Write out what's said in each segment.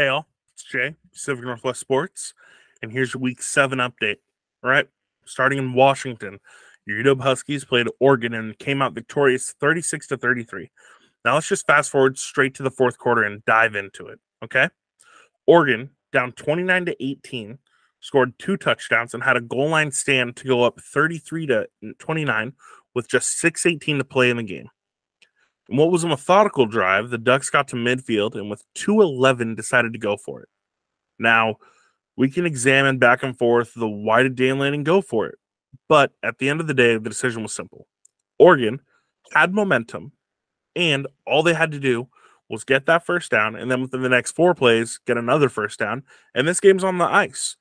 Hey it's Jay, Pacific Northwest Sports, and here's your week seven update. All right, starting in Washington, your UW Huskies played Oregon and came out victorious 36 to 33. Now let's just fast forward straight to the fourth quarter and dive into it. Okay. Oregon down 29 to 18, scored two touchdowns and had a goal line stand to go up 33 to 29 with just 618 to play in the game. In what was a methodical drive, the Ducks got to midfield and with 211 decided to go for it. Now, we can examine back and forth the why did Dan Lanning go for it? But at the end of the day, the decision was simple. Oregon had momentum, and all they had to do was get that first down, and then within the next four plays, get another first down. And this game's on the ice.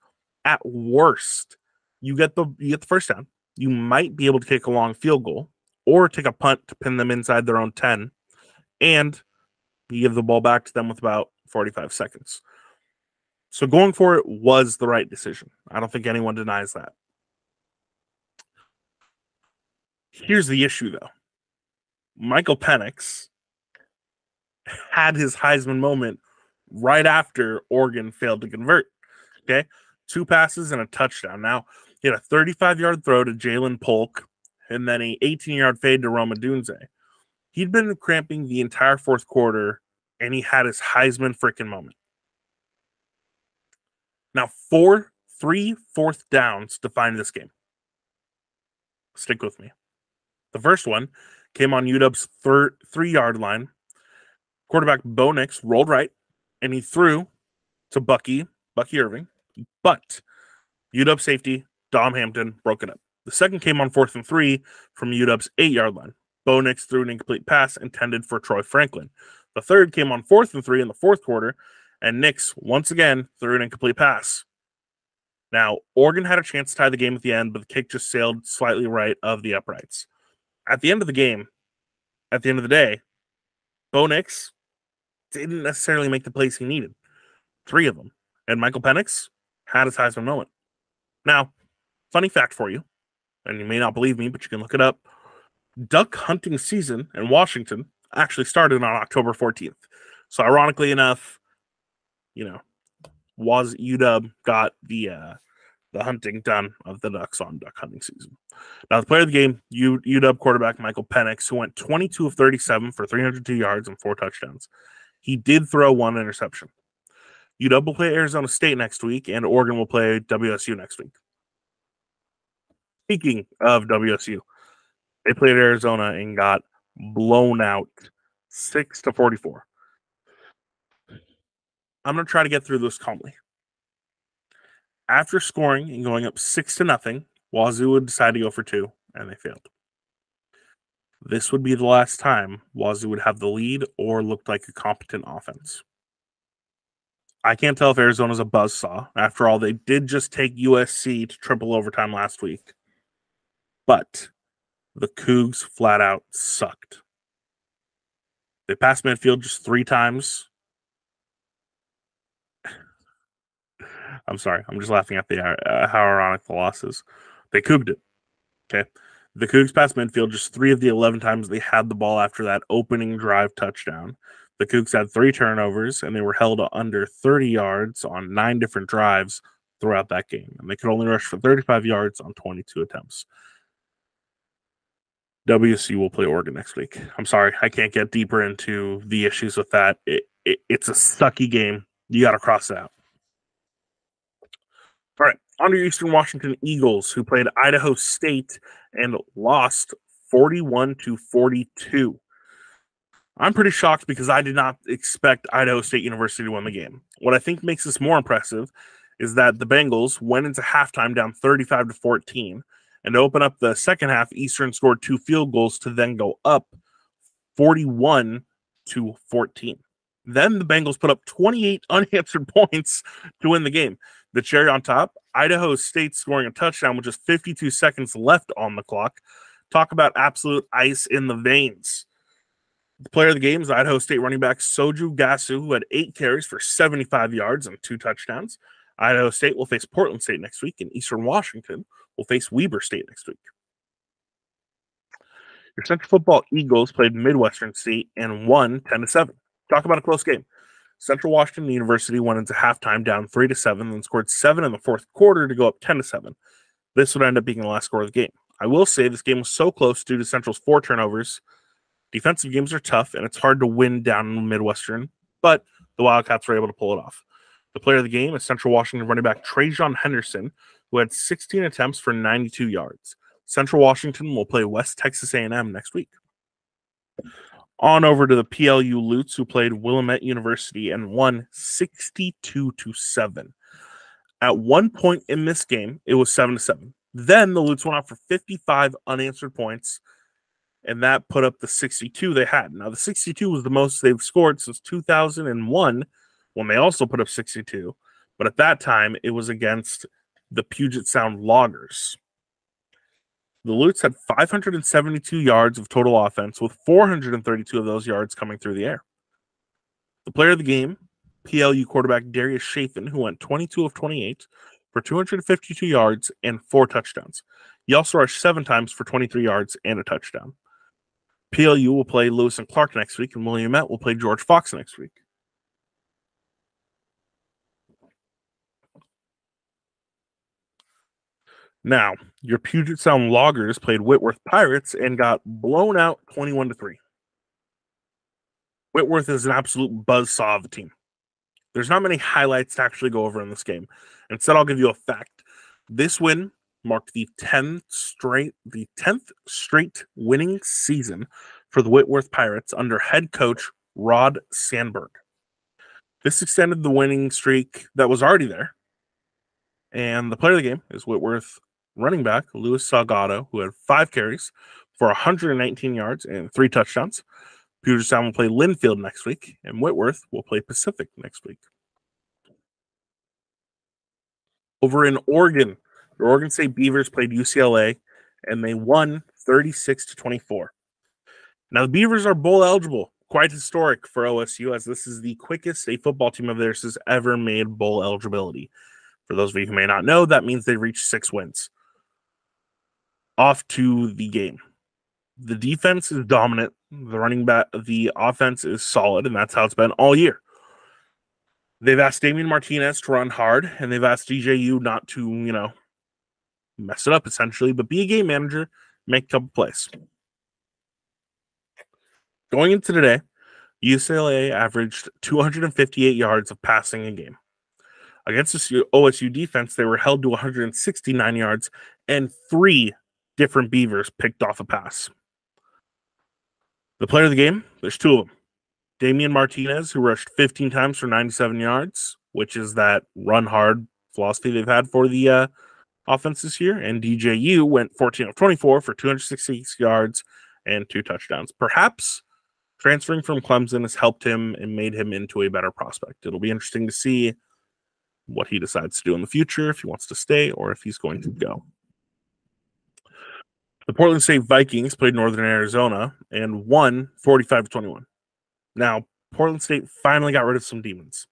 At worst, you get the you get the first down. You might be able to kick a long field goal or take a punt to pin them inside their own 10 and you give the ball back to them with about 45 seconds. So going for it was the right decision. I don't think anyone denies that. Here's the issue though. Michael Penix had his Heisman moment right after Oregon failed to convert. Okay. Two passes and a touchdown. Now, he had a 35 yard throw to Ja'Lynn Polk and then a 18 yard fade to Rome Odunze. He'd been cramping the entire fourth quarter and he had his Heisman freaking moment. Now, four, three fourth downs define this game. Stick with me. The first one came on UW's third three yard line. Quarterback Bo Nix rolled right and he threw to Bucky, Bucky Irving, but UW safety, Dom Hampton broke it up. The second came on fourth and three from UW's eight yard line. Bo Nix threw an incomplete pass intended for Troy Franklin. The third came on fourth and three in the fourth quarter, and Nix once again threw an incomplete pass. Now, Oregon had a chance to tie the game at the end, but the kick just sailed slightly right of the uprights. At the end of the game, at the end of the day, Bo Nix didn't necessarily make the plays he needed. Three of them. And Michael Penix had his Heisman moment. Now, funny fact for you and you may not believe me, but you can look it up. Duck hunting season in Washington actually started on October 14th. So ironically enough, you know, was UW got the uh the hunting done of the Ducks on duck hunting season. Now the player of the game, U, UW quarterback Michael Penix, who went 22 of 37 for 302 yards and four touchdowns. He did throw one interception. UW will play Arizona State next week, and Oregon will play WSU next week. Speaking of WSU, they played Arizona and got blown out six to 44. I'm to try to get through this calmly. After scoring and going up six to nothing, Wazoo would decide to go for two, and they failed. This would be the last time Wazoo would have the lead or looked like a competent offense. I can't tell if Arizona's a buzzsaw. After all, they did just take USC to triple overtime last week. But the Cougs flat out sucked. They passed midfield just three times. I'm sorry. I'm just laughing at the uh, how ironic the loss is. They couged it. Okay. The Cougs passed midfield just three of the 11 times they had the ball after that opening drive touchdown. The Cougs had three turnovers and they were held under 30 yards on nine different drives throughout that game. And they could only rush for 35 yards on 22 attempts. WSU will play Oregon next week. I'm sorry, I can't get deeper into the issues with that. It, it, it's a sucky game. You got to cross it out. All right, on to Eastern Washington Eagles, who played Idaho State and lost 41 to 42. I'm pretty shocked because I did not expect Idaho State University to win the game. What I think makes this more impressive is that the Bengals went into halftime down 35 to 14 and to open up the second half, Eastern scored two field goals to then go up 41 to 14. Then the Bengals put up 28 unanswered points to win the game. The cherry on top, Idaho State scoring a touchdown with just 52 seconds left on the clock. Talk about absolute ice in the veins. The player of the game is Idaho State running back Soujah Gasu, who had eight carries for 75 yards and two touchdowns. Idaho State will face Portland State next week, and Eastern Washington will face Weber State next week. Your Central Football Eagles played Midwestern State and won 10 to 7. Talk about a close game. Central Washington University went into halftime down three to seven, then scored seven in the fourth quarter to go up ten to seven. This would end up being the last score of the game. I will say this game was so close due to Central's four turnovers. Defensive games are tough, and it's hard to win down in Midwestern, but the Wildcats were able to pull it off. The player of the game is Central Washington running back TreJean Henderson, who had 16 attempts for 92 yards. Central Washington will play West Texas A&M next week. On over to the PLU Lutes, who played Willamette University and won 62 to 7. At one point in this game, it was 7 to 7. Then the Lutes went off for 55 unanswered points, and that put up the 62 they had. Now, the 62 was the most they've scored since 2001 when they also put up 62. But at that time, it was against the Puget Sound Loggers. The Lutes had 572 yards of total offense, with 432 of those yards coming through the air. The player of the game, PLU quarterback Darius Chafin, who went 22 of 28 for 252 yards and four touchdowns. He also rushed seven times for 23 yards and a touchdown. PLU will play Lewis and Clark next week, and Willamette will play George Fox next week. Now, your Puget Sound Loggers played Whitworth Pirates and got blown out 21 to 3. Whitworth is an absolute buzzsaw of a team. There's not many highlights to actually go over in this game. Instead, I'll give you a fact. This win marked the 10th straight the 10th straight winning season for the Whitworth Pirates under head coach Rod Sandberg. This extended the winning streak that was already there. And the player of the game is Whitworth running back Luis Salgado, who had five carries for 119 yards and three touchdowns. Puget Sound will play Linfield next week, and Whitworth will play Pacific next week. Over in Oregon, the Oregon State Beavers played UCLA, and they won 36 to 24. Now the Beavers are bowl eligible, quite historic for OSU, as this is the quickest a football team of theirs has ever made bowl eligibility. For those of you who may not know, that means they reached six wins off to the game. The defense is dominant. The running back, the offense is solid, and that's how it's been all year. They've asked Damien Martinez to run hard, and they've asked DJU not to, you know, mess it up essentially, but be a game manager, make a couple plays. Going into today, UCLA averaged 258 yards of passing a game. Against the OSU defense, they were held to 169 yards and three different Beavers picked off a pass. The player of the game, there's two of them. Damien Martinez, who rushed 15 times for 97 yards, which is that run hard philosophy they've had for the uh, offense this year. And DJU went 14 of 24 for 266 yards and two touchdowns. Perhaps transferring from Clemson has helped him and made him into a better prospect. It'll be interesting to see what he decides to do in the future, if he wants to stay or if he's going to go. The Portland State Vikings played Northern Arizona and won 45 to 21. Now, Portland State finally got rid of some demons.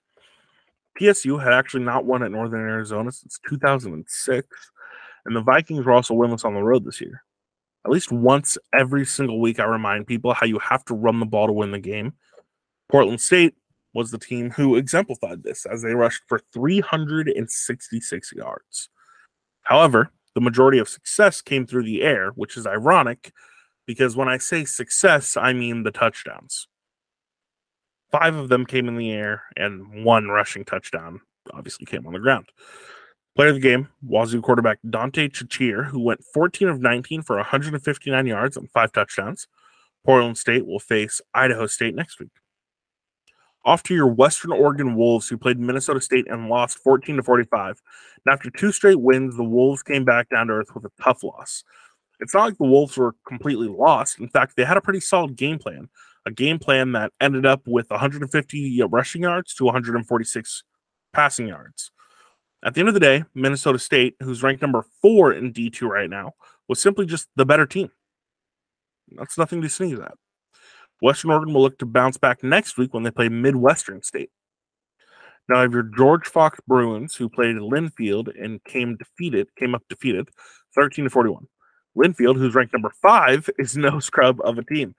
PSU had actually not won at Northern Arizona since 2006, and the Vikings were also winless on the road this year. At least once every single week, I remind people how you have to run the ball to win the game. Portland State was the team who exemplified this as they rushed for 366 yards. However, the majority of success came through the air, which is ironic because when I say success, I mean the touchdowns. Five of them came in the air, and one rushing touchdown obviously came on the ground. Player of the game, Wazoo quarterback Dante Chachere, who went 14 of 19 for 159 yards and five touchdowns. Portland State will face Idaho State next week off to your Western Oregon Wolves, who played Minnesota State and lost 14 to 45. And after two straight wins, the Wolves came back down to earth with a tough loss. It's not like the Wolves were completely lost. In fact, they had a pretty solid game plan, a game plan that ended up with 150 uh, rushing yards to 146 passing yards. At the end of the day, Minnesota State, who's ranked number four in D2 right now, was simply just the better team. That's nothing to sneeze at. Western Oregon will look to bounce back next week when they play Midwestern State. Now, have your George Fox Bruins, who played Linfield and came defeated, came up defeated, 13 to 41. Linfield, who's ranked number five, is no scrub of a team.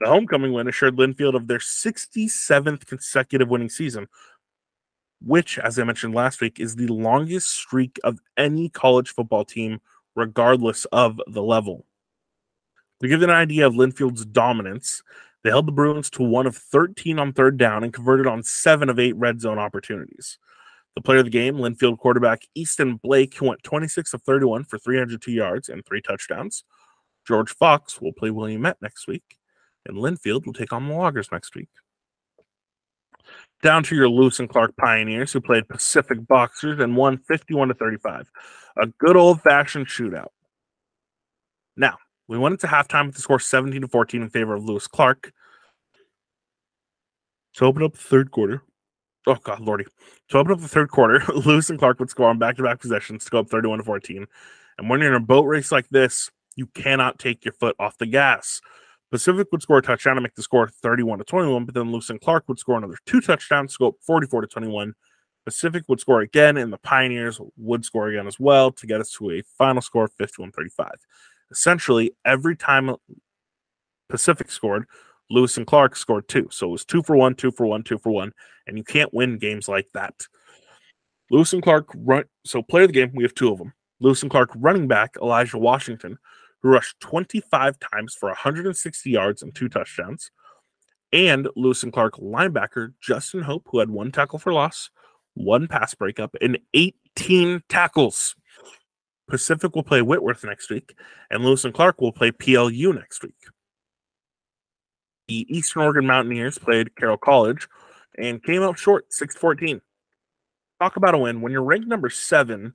The homecoming win assured Linfield of their 67th consecutive winning season, which, as I mentioned last week, is the longest streak of any college football team, regardless of the level. To give you an idea of Linfield's dominance, they held the Bruins to one of 13 on third down and converted on seven of eight red zone opportunities. The player of the game, Linfield quarterback Easton Blake, who went 26 of 31 for 302 yards and three touchdowns. George Fox will play Willamette next week, and Linfield will take on the Loggers next week. Down to your Lewis and Clark Pioneers, who played Pacific Boxers and won 51 to 35. A good old fashioned shootout. Now, we went into halftime with the score 17 to 14 in favor of Lewis Clark. To open up the third quarter, oh god, lordy. To open up the third quarter, Lewis and Clark would score on back-to-back possessions to go up 31 to 14. And when you're in a boat race like this, you cannot take your foot off the gas. Pacific would score a touchdown to make the score 31 to 21, but then Lewis and Clark would score another two touchdowns to go up 44 to 21. Pacific would score again, and the Pioneers would score again as well to get us to a final score of 51 35 essentially every time Pacific scored, Lewis and Clark scored two. So it was two for one, two for one, two for one. And you can't win games like that. Lewis and Clark run so player of the game, we have two of them. Lewis and Clark running back Elijah Washington, who rushed 25 times for 160 yards and two touchdowns. And Lewis and Clark linebacker Justin Hope, who had one tackle for loss, one pass breakup, and 18 tackles. Pacific will play Whitworth next week, and Lewis and Clark will play PLU next week. The Eastern Oregon Mountaineers played Carroll College and came up short 6 14. Talk about a win. When you're ranked number seven,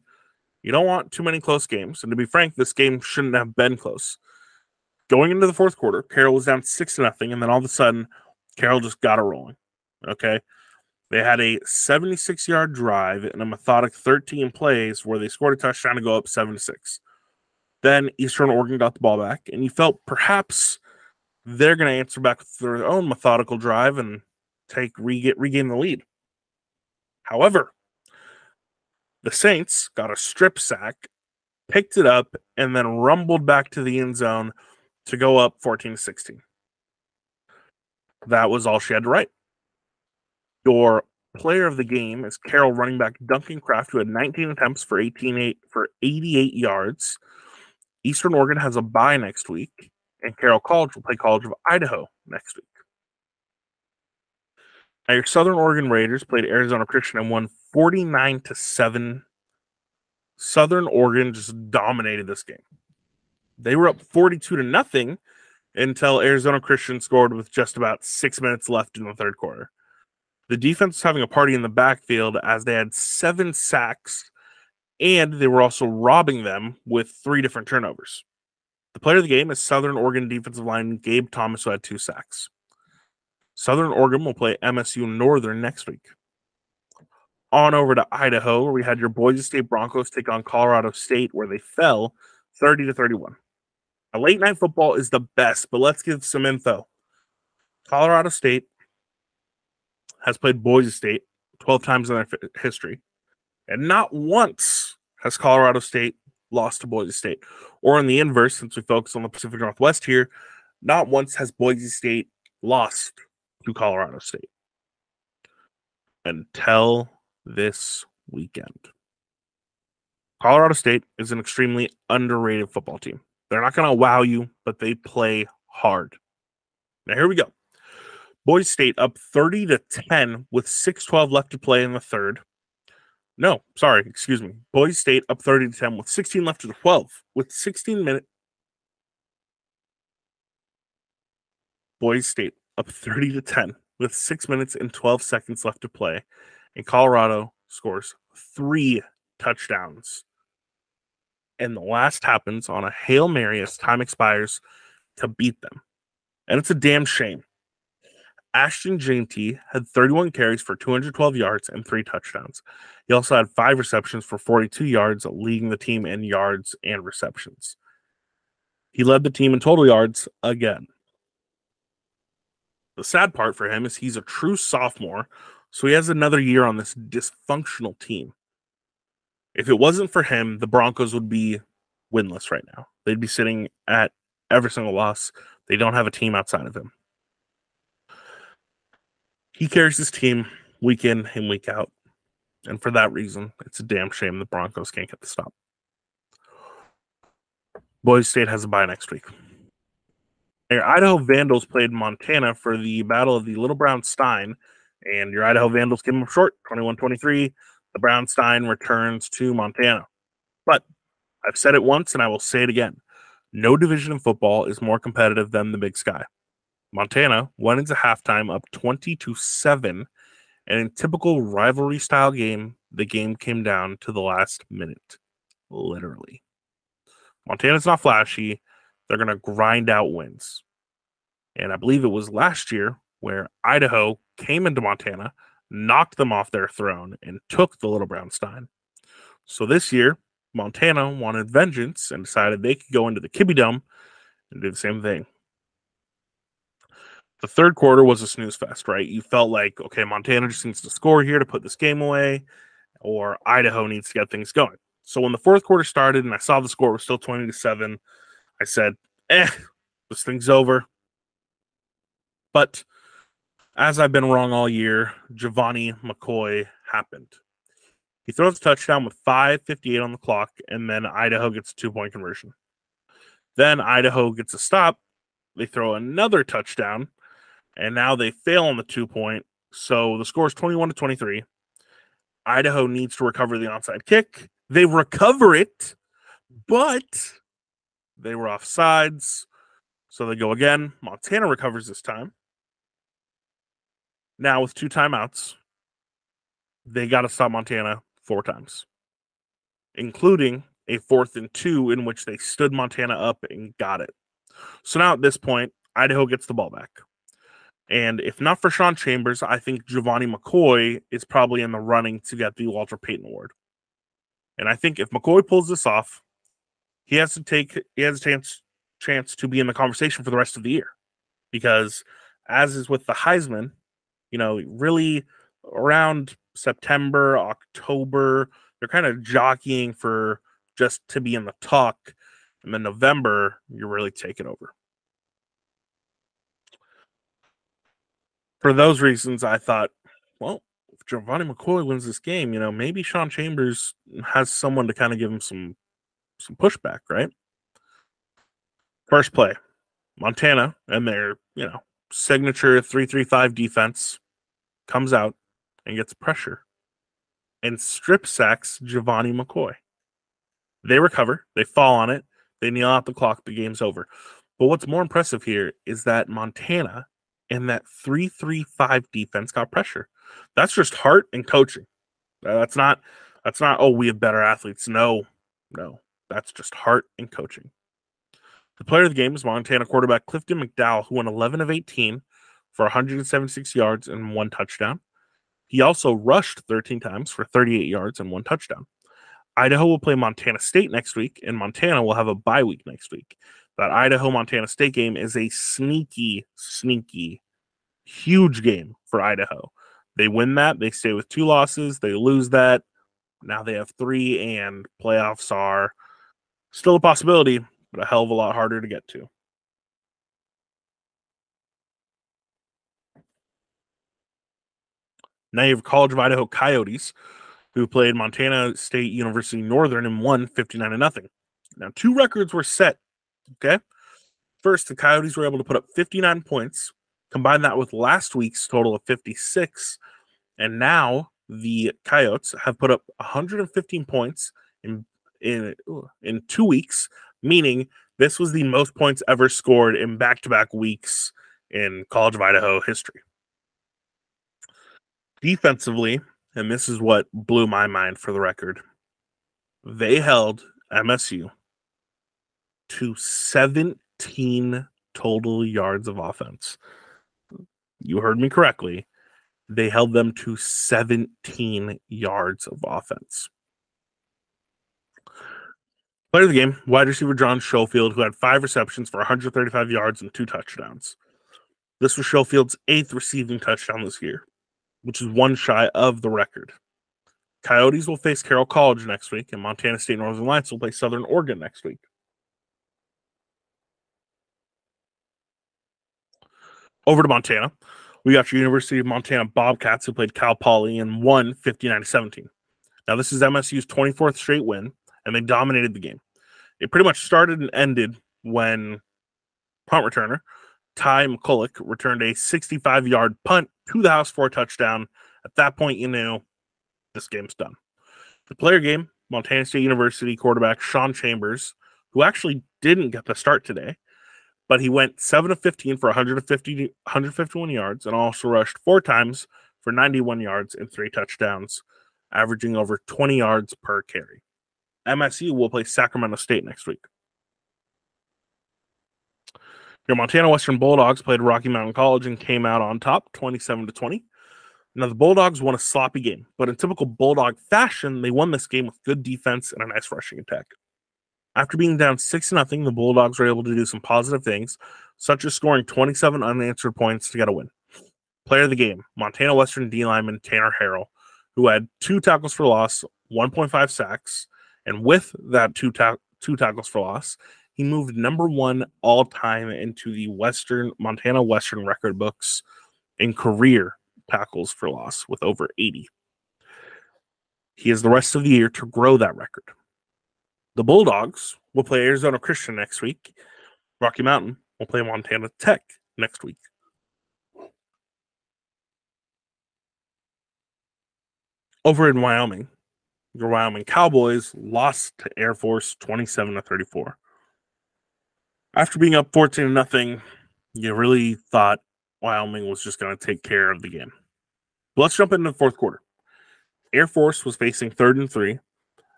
you don't want too many close games. And to be frank, this game shouldn't have been close. Going into the fourth quarter, Carroll was down six to nothing, and then all of a sudden, Carroll just got it rolling. Okay. They had a 76 yard drive and a methodic 13 plays where they scored a touchdown to go up 7 6. Then Eastern Oregon got the ball back, and you felt perhaps they're going to answer back with their own methodical drive and take re- regain the lead. However, the Saints got a strip sack, picked it up, and then rumbled back to the end zone to go up 14 16. That was all she had to write. Your player of the game is Carroll running back Duncan Kraft, who had 19 attempts for 18 eight, for 88 yards. Eastern Oregon has a bye next week, and Carroll College will play College of Idaho next week. Now, your Southern Oregon Raiders played Arizona Christian and won 49 to 7. Southern Oregon just dominated this game. They were up 42 to nothing until Arizona Christian scored with just about six minutes left in the third quarter. The defense was having a party in the backfield as they had seven sacks and they were also robbing them with three different turnovers. The player of the game is Southern Oregon defensive line Gabe Thomas, who had two sacks. Southern Oregon will play MSU Northern next week. On over to Idaho, where we had your Boise State Broncos take on Colorado State, where they fell 30 to 31. A late night football is the best, but let's give some info. Colorado State has played Boise State 12 times in their f- history, and not once has Colorado State lost to Boise State. Or in the inverse, since we focus on the Pacific Northwest here, not once has Boise State lost to Colorado State until this weekend. Colorado State is an extremely underrated football team. They're not going to wow you, but they play hard. Now, here we go. Boise State up 30 to 10 with 6:12 left to play in the third. No, sorry, excuse me. Boise State up 30 to 10 with 16 left to the 12 with 16 minutes. Boise State up 30 to 10 with 6 minutes and 12 seconds left to play. And Colorado scores 3 touchdowns. And the last happens on a Hail Mary as time expires to beat them. And it's a damn shame Ashton Jeanty had 31 carries for 212 yards and three touchdowns. He also had five receptions for 42 yards, leading the team in yards and receptions. He led the team in total yards again. The sad part for him is he's a true sophomore, so he has another year on this dysfunctional team. If it wasn't for him, the Broncos would be winless right now. They'd be sitting at every single loss. They don't have a team outside of him. He carries his team week in and week out. And for that reason, it's a damn shame the Broncos can't get the stop. Boise State has a bye next week. Your Idaho Vandals played Montana for the Battle of the Little Brown Stein, and your Idaho Vandals came up short 21 23. The Brown Stein returns to Montana. But I've said it once and I will say it again. No division in football is more competitive than the Big Sky. Montana went into halftime up 20 to 7, and in typical rivalry style game, the game came down to the last minute. Literally. Montana's not flashy. They're going to grind out wins. And I believe it was last year where Idaho came into Montana, knocked them off their throne, and took the Little Brown Stein. So this year, Montana wanted vengeance and decided they could go into the Kibbie Dome and do the same thing. The third quarter was a snooze fest, right? You felt like, okay, Montana just needs to score here to put this game away, or Idaho needs to get things going. So when the fourth quarter started and I saw the score was still 20 to 7, I said, eh, this thing's over. But as I've been wrong all year, Gevani McCoy happened. He throws a touchdown with 5.58 on the clock, and then Idaho gets a two point conversion. Then Idaho gets a stop. They throw another touchdown, and now they fail on the two point. So the score is 21 to 23. Idaho needs to recover the onside kick. They recover it, but they were off sides. So they go again. Montana recovers this time. Now with two timeouts, they got to stop Montana four times, including a fourth and two in which they stood Montana up and got it. So now at this point, Idaho gets the ball back. And if not for Sean Chambers, I think Gevani McCoy is probably in the running to get the Walter Payton Award. And I think if McCoy pulls this off, he has to take he has a chance chance to be in the conversation for the rest of the year. Because as is with the Heisman, you know, really around September, October, they're kind of jockeying for just to be in the talk. And then November, you're really taking over. For those reasons, I thought, well, if Gevani McCoy wins this game, you know, maybe Sean Chambers has someone to kind of give him some some pushback, right? First play, Montana and their, you know, signature 335 defense comes out and gets pressure and strip sacks Gevani McCoy. They recover, they fall on it, they kneel out the clock, the game's over. But what's more impressive here is that Montana and that 335 defense got pressure. That's just heart and coaching. That's not that's not oh we have better athletes. No. No. That's just heart and coaching. The player of the game is Montana quarterback Clifton McDowell, who won 11 of 18 for 176 yards and one touchdown. He also rushed 13 times for 38 yards and one touchdown. Idaho will play Montana State next week, and Montana will have a bye week next week. That Idaho Montana State game is a sneaky, sneaky, huge game for Idaho. They win that, they stay with two losses. They lose that, now they have three, and playoffs are still a possibility, but a hell of a lot harder to get to. Now you have College of Idaho Coyotes, who played Montana State University Northern and won 59 to nothing. Now, two records were set. Okay. First, the Coyotes were able to put up 59 points, combine that with last week's total of 56. And now the Coyotes have put up 115 points in in in two weeks, meaning this was the most points ever scored in back-to-back weeks in College of Idaho history defensively, and this is what blew my mind for the record, they held MSU to 17 total yards of offense. You heard me correctly. They held them to 17 yards of offense. Player of the game, wide receiver John Schofield, who had five receptions for 135 yards and two touchdowns. This was Schofield's eighth receiving touchdown this year which is one shy of the record. Coyotes will face Carroll College next week, and Montana State Northern Lights will play Southern Oregon next week. Over to Montana. We got your University of Montana Bobcats who played Cal Poly and won 59 17. Now, this is MSU's 24th straight win, and they dominated the game. It pretty much started and ended when punt returner Ty McCullouch returned a 65 yard punt to the house for a touchdown. At that point, you knew this game's done. The player game, Montana State University quarterback Sean Chambers, who actually didn't get the start today, but he went 7 of 15 for 150, 151 yards and also rushed four times for 91 yards and three touchdowns, averaging over 20 yards per carry. MSU will play Sacramento State next week. Your Montana Western Bulldogs played Rocky Mountain College and came out on top 27 to 20. Now, the Bulldogs won a sloppy game, but in typical Bulldog fashion, they won this game with good defense and a nice rushing attack. After being down 6 0, the Bulldogs were able to do some positive things, such as scoring 27 unanswered points to get a win. Player of the game, Montana Western D lineman Tanner Harrell, who had two tackles for loss, 1.5 sacks, and with that two, ta- two tackles for loss, he moved number one all time into the Western Montana Western record books in career tackles for loss with over 80. He has the rest of the year to grow that record. The Bulldogs will play Arizona Christian next week. Rocky Mountain will play Montana Tech next week. Over in Wyoming, your Wyoming Cowboys lost to Air Force 27 to 34 after being up 14 to nothing, you really thought Wyoming was just going to take care of the game. But let's jump into the fourth quarter. Air Force was facing third and three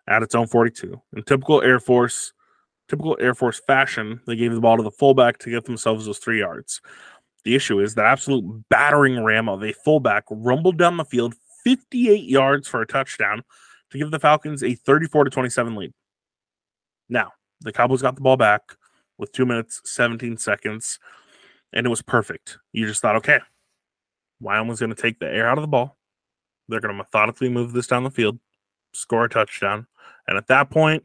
at its own 42. In typical Air Force, typical Air Force fashion, they gave the ball to the fullback to get themselves those three yards. The issue is that absolute battering ram of a fullback rumbled down the field 58 yards for a touchdown to give the Falcons a 34 to 27 lead. Now, the Cowboys got the ball back with two minutes, 17 seconds, and it was perfect. You just thought, okay, Wyoming's going to take the air out of the ball. They're going to methodically move this down the field, score a touchdown, and at that point,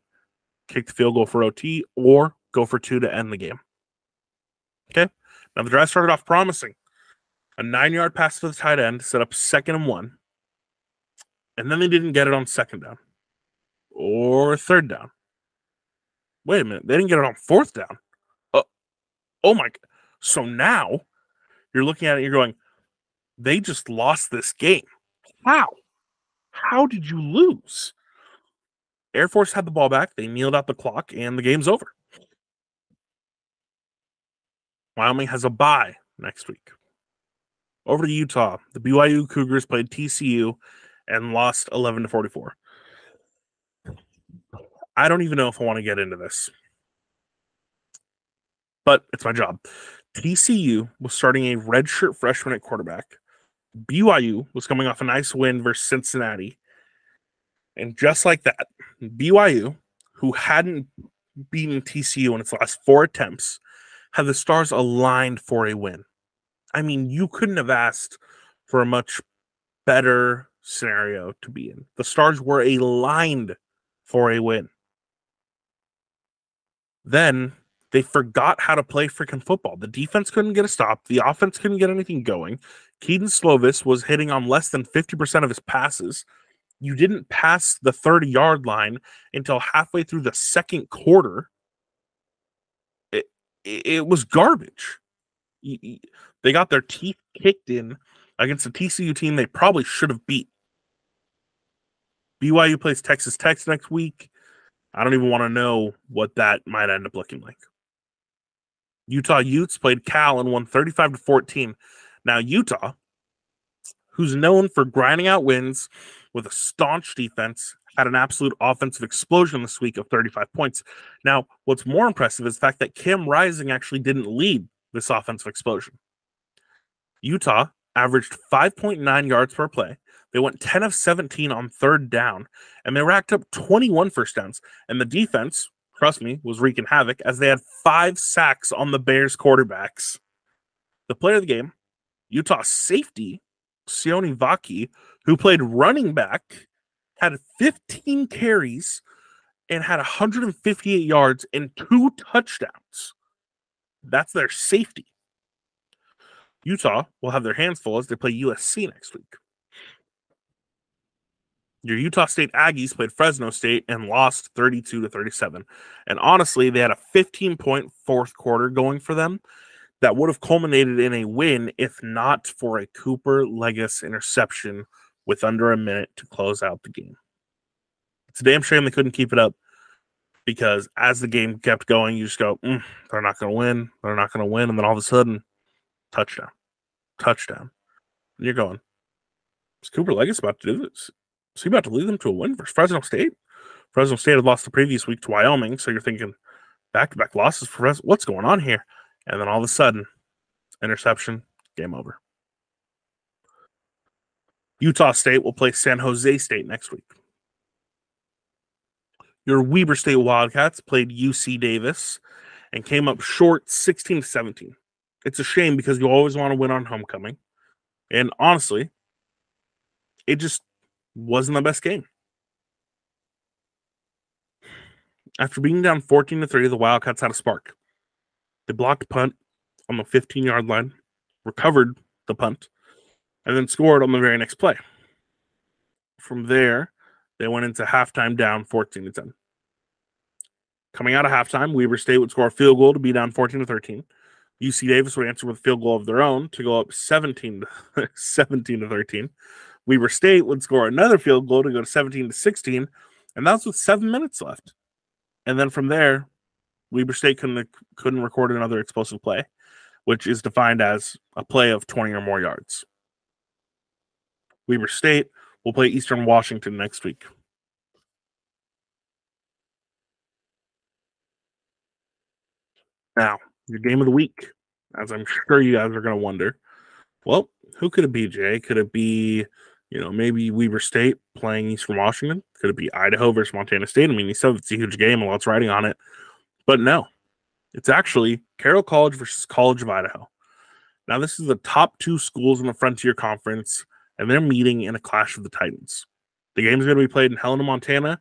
kick the field goal for OT or go for two to end the game. Okay. Now the drive started off promising. A nine yard pass to the tight end set up second and one. And then they didn't get it on second down or third down. Wait a minute. They didn't get it on fourth down oh, oh my so now you're looking at it you're going they just lost this game how how did you lose air force had the ball back they kneeled out the clock and the game's over wyoming has a bye next week over to utah the byu cougars played tcu and lost 11 to 44 i don't even know if i want to get into this but it's my job. TCU was starting a redshirt freshman at quarterback. BYU was coming off a nice win versus Cincinnati. And just like that, BYU, who hadn't beaten TCU in its last four attempts, had the stars aligned for a win. I mean, you couldn't have asked for a much better scenario to be in. The stars were aligned for a win. Then they forgot how to play freaking football. The defense couldn't get a stop. The offense couldn't get anything going. Kedon Slovis was hitting on less than 50% of his passes. You didn't pass the 30 yard line until halfway through the second quarter. It, it was garbage. They got their teeth kicked in against a TCU team they probably should have beat. BYU plays Texas Tech next week. I don't even want to know what that might end up looking like. Utah Utes played Cal and won 35 to 14. Now, Utah, who's known for grinding out wins with a staunch defense, had an absolute offensive explosion this week of 35 points. Now, what's more impressive is the fact that Cam Rising actually didn't lead this offensive explosion. Utah averaged 5.9 yards per play. They went 10 of 17 on third down, and they racked up 21 first downs. And the defense, trust me, was wreaking havoc as they had five sacks on the Bears quarterbacks. The player of the game, Utah safety, Sione Vaki, who played running back, had 15 carries and had 158 yards and two touchdowns. That's their safety. Utah will have their hands full as they play USC next week. Your Utah State Aggies played Fresno State and lost 32 to 37. And honestly, they had a 15 point fourth quarter going for them that would have culminated in a win if not for a Cooper Legas interception with under a minute to close out the game. It's a damn shame they couldn't keep it up because as the game kept going, you just go, mm, they're not going to win. They're not going to win. And then all of a sudden, touchdown, touchdown. And you're going, is Cooper Legas about to do this? Is he about to lead them to a win versus Fresno State? Fresno State had lost the previous week to Wyoming. So you're thinking back to back losses for Fresno. What's going on here? And then all of a sudden, interception, game over. Utah State will play San Jose State next week. Your Weber State Wildcats played UC Davis and came up short 16 to 17. It's a shame because you always want to win on homecoming. And honestly, it just wasn't the best game. After being down 14 to 3, the Wildcats had a spark. They blocked a punt on the 15 yard line, recovered the punt, and then scored on the very next play. From there, they went into halftime down 14 to 10. Coming out of halftime, Weber State would score a field goal to be down 14 to 13. UC Davis would answer with a field goal of their own to go up 17 to 17 to 13. Weber State would score another field goal to go to 17 to 16, and that was with seven minutes left. And then from there, Weber State couldn't couldn't record another explosive play, which is defined as a play of 20 or more yards. Weber State will play Eastern Washington next week. Now, your game of the week, as I'm sure you guys are going to wonder. Well, who could it be, Jay? Could it be, you know, maybe Weber State playing Eastern Washington? Could it be Idaho versus Montana State? I mean, said it's a huge game, a lot's riding on it. But no, it's actually Carroll College versus College of Idaho. Now, this is the top two schools in the Frontier Conference, and they're meeting in a clash of the Titans. The game is going to be played in Helena, Montana.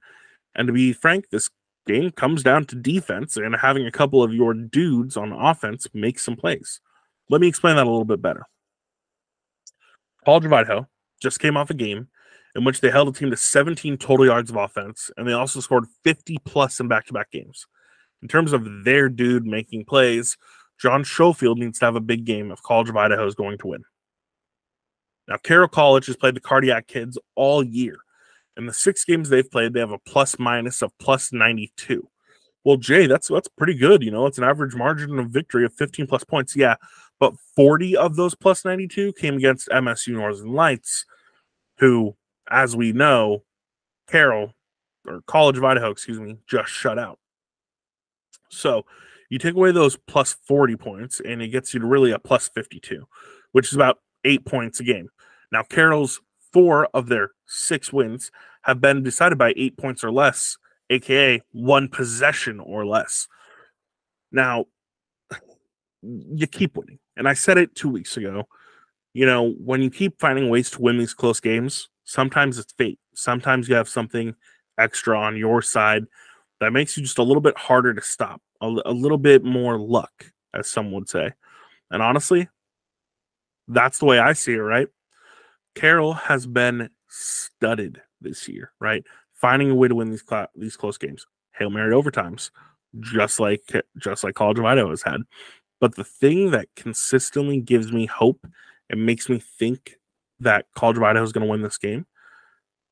And to be frank, this game comes down to defense and having a couple of your dudes on offense make some plays. Let me explain that a little bit better. College of Idaho just came off a game in which they held a team to 17 total yards of offense, and they also scored 50 plus in back to back games. In terms of their dude making plays, John Schofield needs to have a big game if College of Idaho is going to win. Now, Carroll College has played the Cardiac Kids all year. In the six games they've played, they have a plus minus of plus 92. Well, Jay, that's that's pretty good. You know, it's an average margin of victory of 15 plus points. Yeah, but 40 of those plus 92 came against MSU Northern Lights, who, as we know, Carroll or College of Idaho, excuse me, just shut out. So you take away those plus 40 points, and it gets you to really a plus 52, which is about eight points a game. Now, Carroll's four of their six wins have been decided by eight points or less, aka one possession or less. Now, you keep winning. And I said it two weeks ago. You know, when you keep finding ways to win these close games, sometimes it's fate. Sometimes you have something extra on your side that makes you just a little bit harder to stop, a, a little bit more luck, as some would say. And honestly, that's the way I see it, right? Carroll has been studded this year, right? Finding a way to win these cl- these close games, hail mary overtimes, just like just like College of Idaho has had. But the thing that consistently gives me hope and makes me think that College of Idaho is going to win this game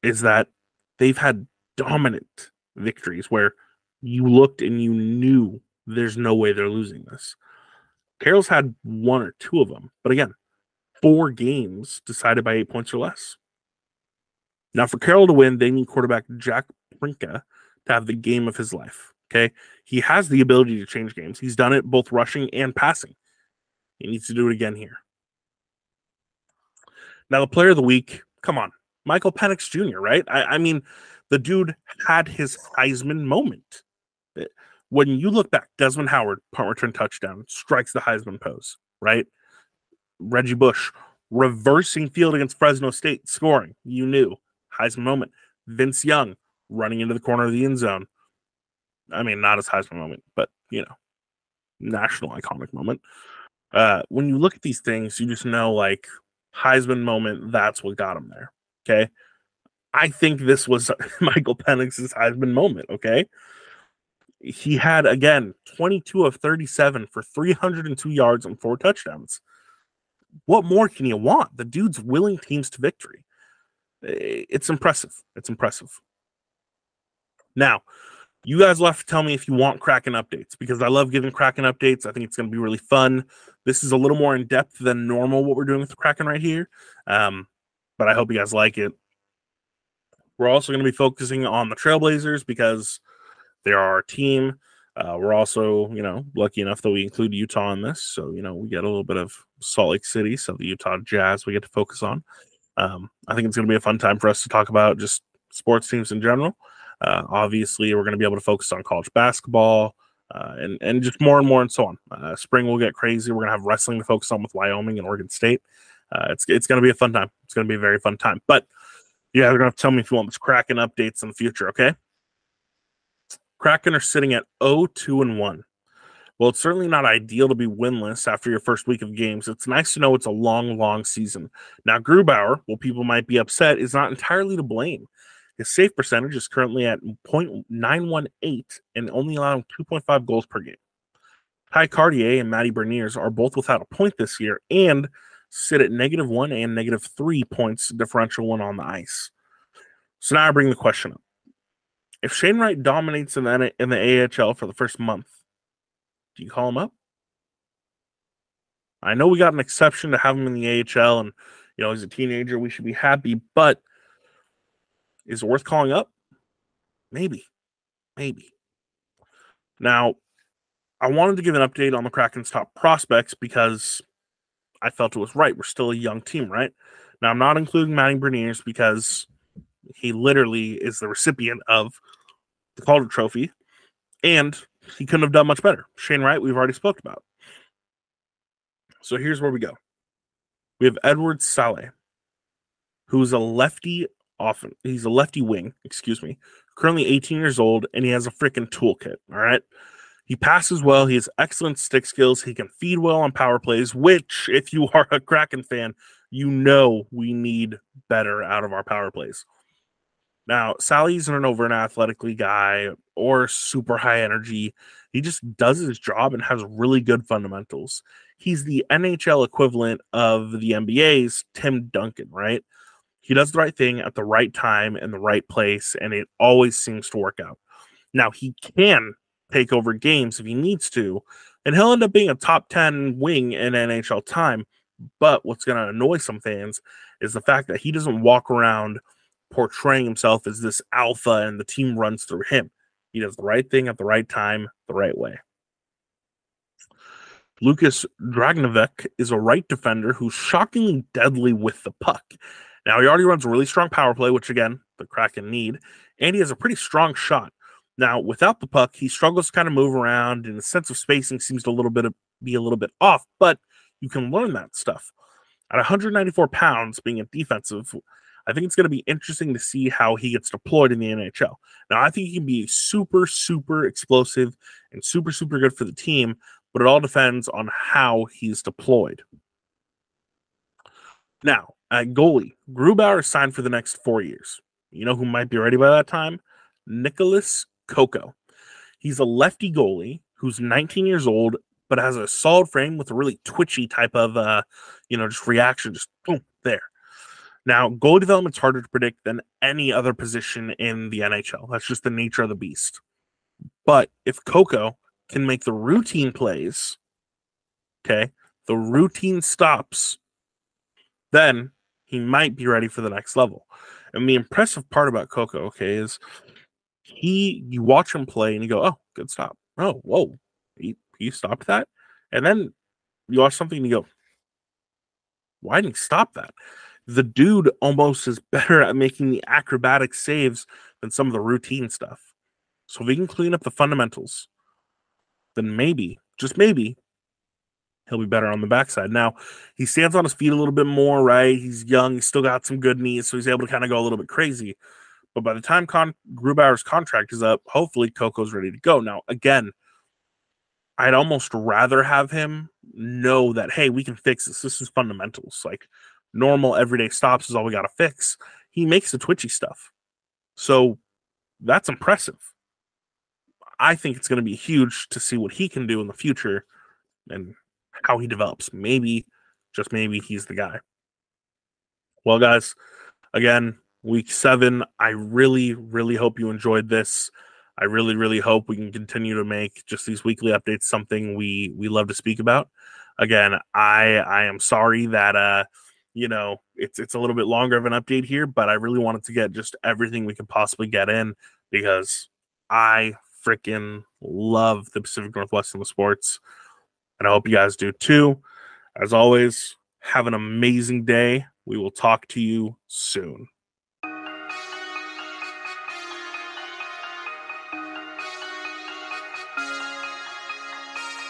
is that they've had dominant victories where you looked and you knew there's no way they're losing this. Carroll's had one or two of them, but again, four games decided by eight points or less. Now, for Carroll to win, they need quarterback Jack Prka to have the game of his life. Okay. He has the ability to change games. He's done it both rushing and passing. He needs to do it again here. Now, the player of the week, come on, Michael Penix Jr., right? I, I mean, the dude had his Heisman moment. Eh, when you look back, Desmond Howard, punt return touchdown, strikes the Heisman pose, right? Reggie Bush reversing field against Fresno State, scoring. You knew. Heisman moment. Vince Young running into the corner of the end zone. I mean, not his Heisman moment, but you know, national iconic moment. Uh, when you look at these things, you just know like Heisman moment, that's what got him there. Okay. I think this was Michael Penix's Heisman moment. Okay. He had again 22 of 37 for 302 yards and four touchdowns. What more can you want? The dude's willing teams to victory. It's impressive. It's impressive. Now, you guys will have to tell me if you want Kraken updates because I love giving Kraken updates. I think it's going to be really fun. This is a little more in depth than normal what we're doing with the Kraken right here, um, but I hope you guys like it. We're also going to be focusing on the Trailblazers because they're our team. Uh, we're also, you know, lucky enough that we include Utah in this, so you know we get a little bit of Salt Lake City, so the Utah Jazz we get to focus on. Um, I think it's going to be a fun time for us to talk about just sports teams in general. Uh, obviously, we're going to be able to focus on college basketball uh, and and just more and more and so on. Uh, spring will get crazy. We're going to have wrestling to focus on with Wyoming and Oregon State. Uh, it's it's going to be a fun time. It's going to be a very fun time. But yeah, they're going to tell me if you want this Kraken updates in the future. Okay. Kraken are sitting at 0 2 and 1. Well, it's certainly not ideal to be winless after your first week of games. It's nice to know it's a long, long season. Now, Grubauer, well, people might be upset, is not entirely to blame. His save percentage is currently at 0.918 and only allowing 2.5 goals per game. Tye Kartye and Matty Beniers are both without a point this year and sit at negative one and negative three points differential when on the ice. So now I bring the question up. If Shane Wright dominates in the, in the AHL for the first month, do you call him up? I know we got an exception to have him in the AHL and you know he's a teenager, we should be happy, but – is it worth calling up? Maybe. Maybe. Now, I wanted to give an update on the Kraken's top prospects because I felt it was right. We're still a young team, right? Now, I'm not including Matty Beniers because he literally is the recipient of the Calder Trophy, and he couldn't have done much better. Shane Wright, we've already spoke about. So here's where we go. We have Eduard Šalé, who's a lefty often. He's a lefty wing, excuse me. Currently 18 years old, and he has a freaking toolkit. All right. He passes well. He has excellent stick skills. He can feed well on power plays, which, if you are a Kraken fan, you know we need better out of our power plays. Now, Šalé's not over an athletically guy or super high energy. He just does his job and has really good fundamentals. He's the NHL equivalent of the NBA's Tim Duncan, right? He does the right thing at the right time in the right place, and it always seems to work out. Now, he can take over games if he needs to, and he'll end up being a top 10 wing in NHL time. But what's going to annoy some fans is the fact that he doesn't walk around portraying himself as this alpha and the team runs through him. He does the right thing at the right time, the right way. Lukas Dragicevic is a right defender who's shockingly deadly with the puck. Now he already runs a really strong power play, which again the Kraken need, and he has a pretty strong shot. Now without the puck, he struggles to kind of move around, and the sense of spacing seems to a little bit of, be a little bit off. But you can learn that stuff. At 194 pounds, being a defensive, I think it's going to be interesting to see how he gets deployed in the NHL. Now, I think he can be super, super explosive and super, super good for the team, but it all depends on how he's deployed. Now, at goalie, Grubauer is signed for the next four years. You know who might be ready by that time? Niklas Kokko. He's a lefty goalie who's 19 years old, but has a solid frame with a really twitchy type of, uh, you know, just reaction, just boom, there. Now, goal development's harder to predict than any other position in the NHL. That's just the nature of the beast. But if Kokko can make the routine plays, okay, the routine stops, then he might be ready for the next level. And the impressive part about Kokko, okay, is he you watch him play and you go, oh, good stop. Oh, whoa, he he stopped that, and then you watch something and you go, why didn't he stop that? The dude almost is better at making the acrobatic saves than some of the routine stuff. So if he can clean up the fundamentals, then maybe, just maybe, he'll be better on the backside. Now, he stands on his feet a little bit more, right? He's young, he's still got some good knees, so he's able to kind of go a little bit crazy. But by the time Con- Grubauer's contract is up, hopefully Kokko's ready to go. Now, again, I'd almost rather have him know that, hey, we can fix this. This is fundamentals. Like normal everyday stops is all we got to fix. He makes the twitchy stuff. So that's impressive. I think it's going to be huge to see what he can do in the future and how he develops. Maybe, just maybe, he's the guy. Well, guys, again, week seven. I really, really hope you enjoyed this. I really, really hope we can continue to make just these weekly updates something we we love to speak about. Again, I I am sorry that uh you know it's it's a little bit longer of an update here, but I really wanted to get just everything we could possibly get in because I freaking love the Pacific Northwest and the sports, and I hope you guys do too. As always, have an amazing day. We will talk to you soon.